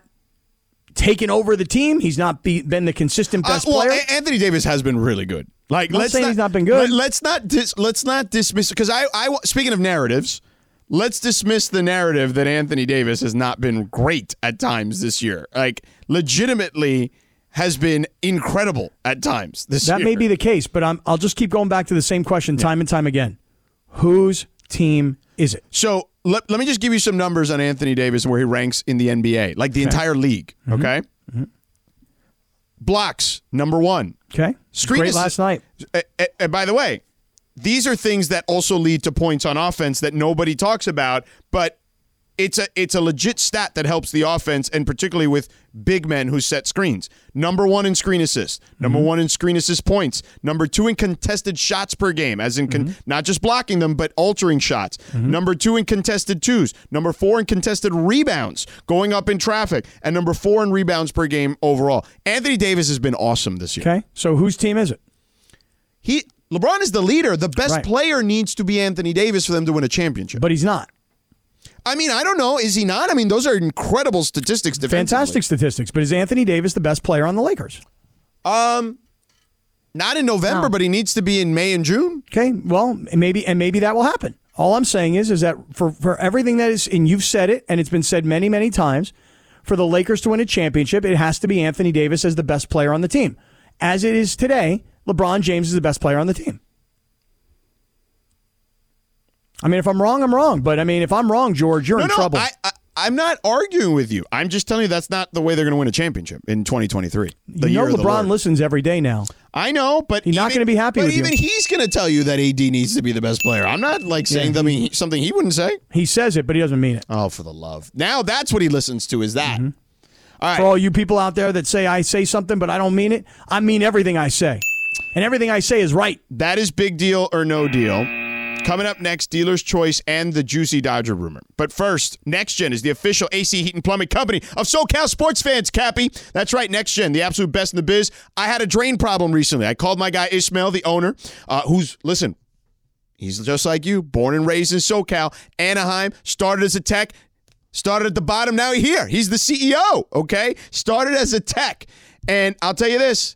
taken over the team. He's not be, been the consistent best Uh, well, player. A- Anthony Davis has been really good. Like, Not let's saying not, he's not been good. Let, us not dis, let's not dismiss because I, I speaking of narratives, let's dismiss the narrative that Anthony Davis has not been great at times this year. Like, legitimately has been incredible at times this that year. may be the case, but I'm, I'll just keep going back to the same question time and time again. Whose team is it? So let, let me just give you some numbers on Anthony Davis and where he ranks in the NBA, like the Okay. entire league. Okay. Blocks, number one. Okay. Screen Great last night. Uh, uh, uh, by the way, these are things that also lead to points on offense that nobody talks about, but it's a it's a legit stat that helps the offense, and particularly with big men who set screens. Number one in screen assists, number mm-hmm. one in screen assist points, number two in contested shots per game, as in con- mm-hmm. not just blocking them but altering shots. Mm-hmm. Number two in contested twos, number four in contested rebounds, going up in traffic, and number four in rebounds per game overall. Anthony Davis has been awesome this year. Okay. So whose team is it? He LeBron is the leader. The best Right. player needs to be Anthony Davis for them to win a championship. But he's not. I mean, I don't know. Is he not? I mean, those are incredible statistics. Fantastic statistics, but is Anthony Davis the best player on the Lakers? Um, not in November, but he needs to be in May and June. Okay, well, maybe and maybe that will happen. All I'm saying is, is that for for everything that is, and you've said it, and it's been said many, many times, for the Lakers to win a championship, it has to be Anthony Davis as the best player on the team. As it is today, LeBron James is the best player on the team. I mean, if I'm wrong, I'm wrong. But I mean, if I'm wrong, George, you're no, in no, trouble. I, I, I'm not arguing with you. I'm just telling you that's not the way they're going to win a championship in 2023. The you know, year of the LeBron listens every day now. I know, but He's not going to be happy But with you. even he's going to tell you that AD needs to be the best player. I'm not like saying Yeah. something he, something he wouldn't say. He says it, but he doesn't mean it. Oh, for the love! Now that's what he listens to. Is that? Mm-hmm. All right. For all you people out there that say I say something, but I don't mean it, I mean everything I say. And everything I say is right. That is big deal or no deal. Coming up next, dealer's choice and the juicy Dodger rumor. But first, Next Gen is the official AC Heat and Plumbing company of SoCal sports fans. Kappy, that's right, Next Gen, the absolute best in the biz. I had a drain problem recently. I called my guy Ishmael, the owner, uh, who's listen. He's just like you, born and raised in SoCal, Anaheim. Started as a tech, started at the bottom. Now here. He's the CEO. Okay, started as a tech, and I'll tell you this.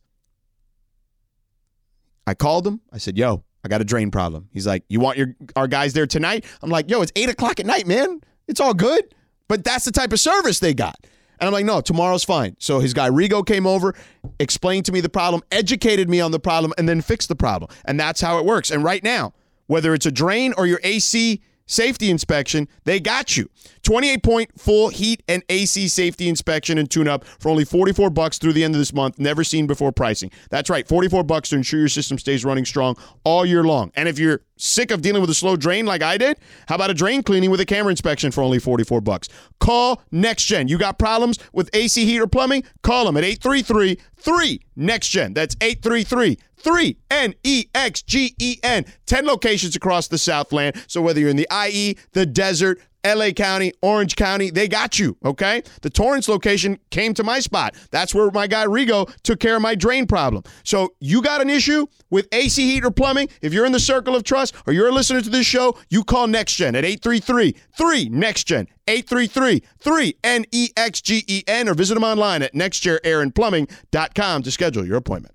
I called him. I said, "Yo, I got a drain problem." He's like, "You want your our guys there tonight?" I'm like, "Yo, it's eight o'clock at night, man. It's all good." But that's the type of service they got. And I'm like, "No, tomorrow's fine." So his guy Rigo came over, explained to me the problem, educated me on the problem, and then fixed the problem. And that's how it works. And right now, whether it's a drain or your AC safety inspection, they got you. 28 point full heat and AC safety inspection and tune up for only 44 bucks through the end of this month. Never seen before pricing. That's right, 44 bucks to ensure your system stays running strong all year long. And if you're sick of dealing with a slow drain like I did, how about a drain cleaning with a camera inspection for only 44 bucks? Call NextGen. You got problems with AC heat or plumbing? Call them at 833 3 NextGen. That's 833 3 N E X G E N. 10 locations across the Southland. So whether you're in the IE, the desert, LA County, Orange County, they got you, okay? The Torrance location came to my spot. That's where my guy Rigo took care of my drain problem. So you got an issue with AC heat or plumbing? If you're in the circle of trust or you're a listener to this show, you call NextGen at 833 3 NextGen. 833 3 N E X G E N or visit them online at nextgenairandplumbing.com to schedule your appointment.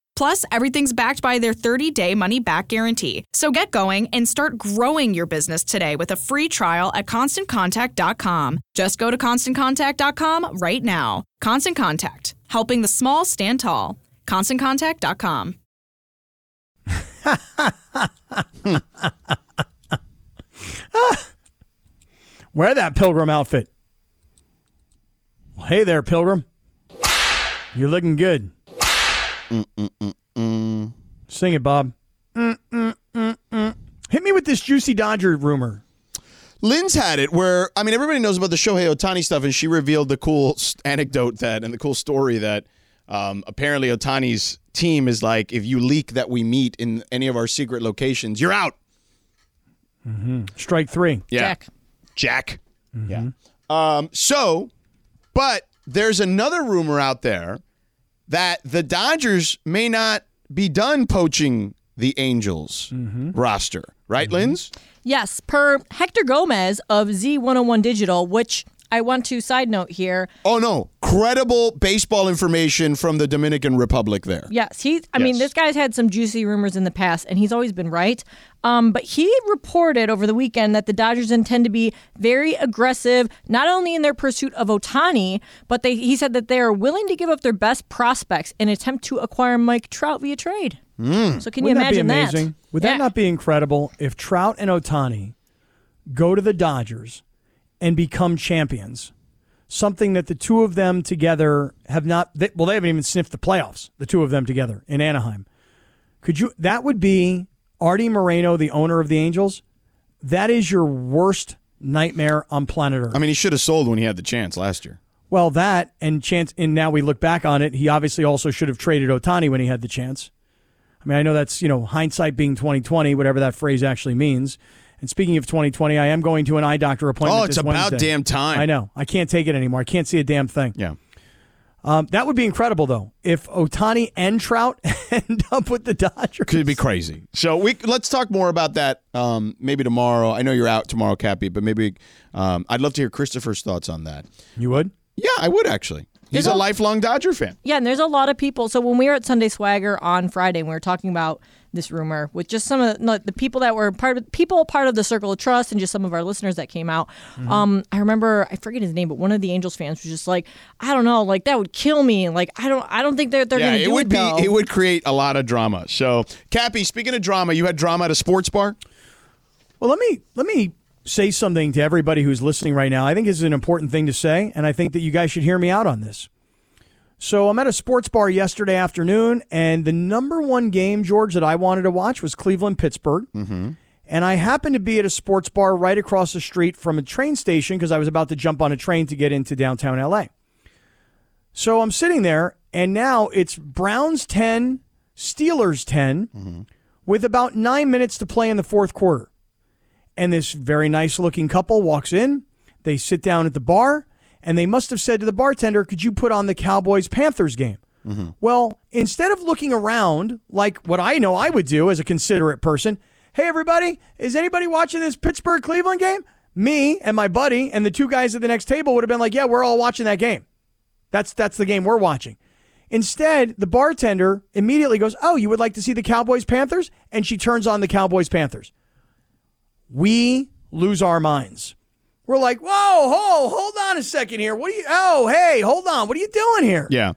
Plus, everything's backed by their 30 day money back guarantee. So get going and start growing your business today with a free trial at constantcontact.com. Just go to constantcontact.com right now. Constant Contact, helping the small stand tall. ConstantContact.com. Wear that pilgrim outfit. Hey there, pilgrim. You're looking good. Mm-mm-mm-mm. Sing it, Bob. Mm-mm-mm-mm. Hit me with this juicy Dodger rumor. Lynn's had it where I mean everybody knows about the Shohei Ohtani stuff, and she revealed the cool anecdote that and the cool story that um, apparently Ohtani's team is like, if you leak that we meet in any of our secret locations, you're out. Mm-hmm. Strike three. Yeah. Jack. Jack. Yeah. Um, so, but there's another rumor out there that the Dodgers may not be done poaching the Angels mm-hmm. roster, right, mm-hmm. Linz? Yes, per Hector Gomez of Z101 Digital, which I want to side note here. Oh no, credible baseball information from the Dominican Republic there. Yes, he. I mean, this guy's had some juicy rumors in the past, and he's always been right. Um, but he reported over the weekend that the Dodgers intend to be very aggressive, not only in their pursuit of Ohtani, but they. He said that they are willing to give up their best prospects in attempt to acquire Mike Trout via trade. So can you Wouldn't imagine that? that? Be amazing? Would Yeah. that not be incredible if Trout and Ohtani go to the Dodgers and become champions? Something that the two of them together have not. They, well, they haven't even sniffed the playoffs. The two of them together in Anaheim. Could you? That would be Arte Moreno, the owner of the Angels, that is your worst nightmare on planet Earth. I mean, he should have sold when he had the chance last year. Well, that and chance, and now we look back on it. He obviously also should have traded Ohtani when he had the chance. I mean, I know that's you know hindsight being twenty twenty, whatever that phrase actually means. And speaking of twenty twenty, I am going to an eye doctor appointment. Oh, it's this about Wednesday. damn time. I know. I can't take it anymore. I can't see a damn thing. Yeah. Um, that would be incredible, though, if Ohtani and Trout end up with the Dodgers. Could be crazy. So we let's talk more about that um, maybe tomorrow. I know you're out tomorrow, Kappy, but maybe um, I'd love to hear Christopher's thoughts on that. You would? Yeah, I would actually. He's There's a lifelong Dodger fan. Yeah, and there's a lot of people. So when we were at Sunday Swagger on Friday, and we were talking about this rumor with just some of the, the people that were part of people part of the circle of trust and just some of our listeners that came out. Mm-hmm. Um, I remember I forget his name, but one of the Angels fans was just like, I don't know, like that would kill me. Like I don't, I don't think they're they're yeah, gonna it do would it. be. though. It would create a lot of drama. So, Kappy, speaking of drama, you had drama at a sports bar. Well, let me let me say something to everybody who's listening right now. I think this is an important thing to say, and I think that you guys should hear me out on this. So I'm at a sports bar yesterday afternoon, and the number one game, George, that I wanted to watch was Cleveland Pittsburgh. Mm-hmm. And I happened to be at a sports bar right across the street from a train station because I was about to jump on a train to get into downtown LA. So I'm sitting there, and now it's Browns 10, Steelers 10, with about nine minutes to play in the fourth quarter. And this very nice looking couple walks in. They sit down at the bar, and they must have said to the bartender, Could you put on the Cowboys Panthers game? Mm-hmm. Well, instead of looking around like what I know I would do as a considerate person, hey, everybody, is anybody watching this Pittsburgh Cleveland game? Me and my buddy and the two guys at the next table would have been like, yeah, we're all watching that game. That's, that's the game we're watching. Instead, the bartender immediately goes, oh, you would like to see the Cowboys Panthers? And she turns on the Cowboys Panthers. We lose our minds. We're like, whoa, whoa, hold on a second here. What are you? Oh, hey, hold on. What are you doing here? Yeah.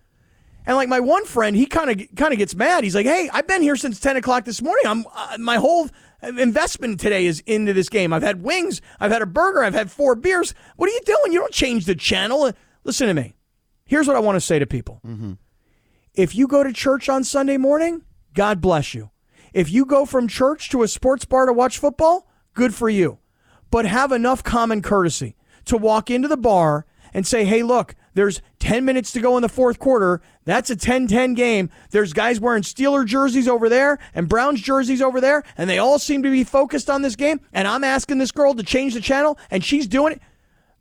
And like my one friend, he kind of kind of gets mad. He's like, "Hey, I've been here since ten o'clock this morning. I'm uh, my whole investment today is into this game. I've had wings, I've had a burger, I've had four beers. What are you doing? You don't change the channel. Listen to me. Here's what I want to say to people. If you go to church on Sunday morning, God bless you. If you go from church to a sports bar to watch football, good for you. But have enough common courtesy to walk into the bar and say, hey, look, there's 10 minutes to go in the fourth quarter. That's a 10 10 game. There's guys wearing Steeler jerseys over there and Browns jerseys over there, and they all seem to be focused on this game. And I'm asking this girl to change the channel, and she's doing it.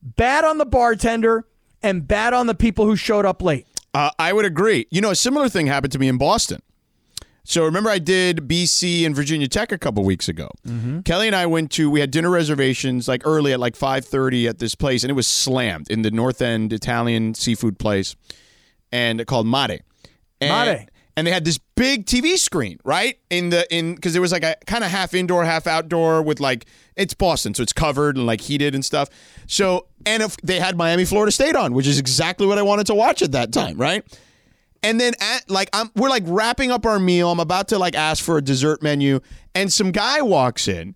Bad on the bartender and bad on the people who showed up late. Uh, I would agree. You know, a similar thing happened to me in Boston. So remember, I did BC and Virginia Tech a couple weeks ago. Mm-hmm. Kelly and I went to. We had dinner reservations like early at like five thirty at this place, and it was slammed in the North End Italian seafood place, and called Mare. And, Mare. And they had this big TV screen, right? In the in because there was like a kind of half indoor, half outdoor with like it's Boston, so it's covered and like heated and stuff. So and if they had Miami, Florida State on, which is exactly what I wanted to watch at that time, right? And then at like I'm we're like wrapping up our meal. I'm about to like ask for a dessert menu, and some guy walks in,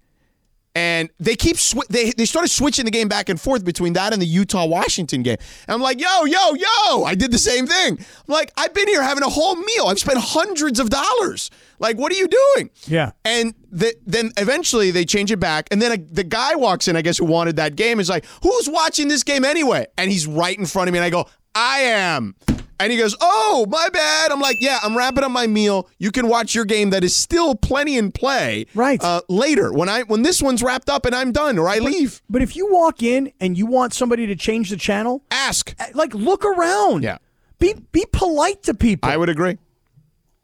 and they keep sw- they they started switching the game back and forth between that and the Utah Washington game. And I'm like, yo, yo, yo! I did the same thing. I'm like, I've been here having a whole meal. I've spent hundreds of dollars. Like, what are you doing? Yeah. And the, then eventually they change it back. And then a, the guy walks in, I guess, who wanted that game, is like, who's watching this game anyway? And he's right in front of me. And I go, I am. And he goes, Oh, my bad. I'm like, Yeah, I'm wrapping up my meal. You can watch your game that is still plenty in play. Right. Uh, later, when I when this one's wrapped up and I'm done or I leave. But if you walk in and you want somebody to change the channel, ask. Like, look around. Yeah. Be be polite to people. I would agree.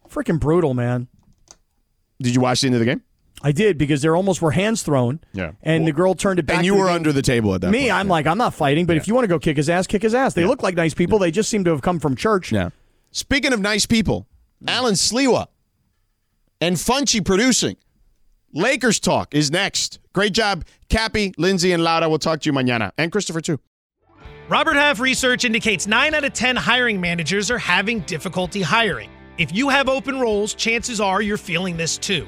Freaking brutal, man. Did you watch the end of the game? I did because there almost were hands thrown. Yeah. And the girl turned it back. And you to the were under the table at that Me, point. I'm like, I'm not fighting, but if you want to go kick his ass, kick his ass. They look like nice people. They just seem to have come from church. Yeah. Speaking of nice people, Alan Slewa and Funchy producing. Lakers talk is next. Great job, Kappy, Lindsay, and Laura. We'll talk to you mañana. And Christopher, too. Robert Half research indicates 9 out of 10 hiring managers are having difficulty hiring. If you have open roles, chances are you're feeling this too.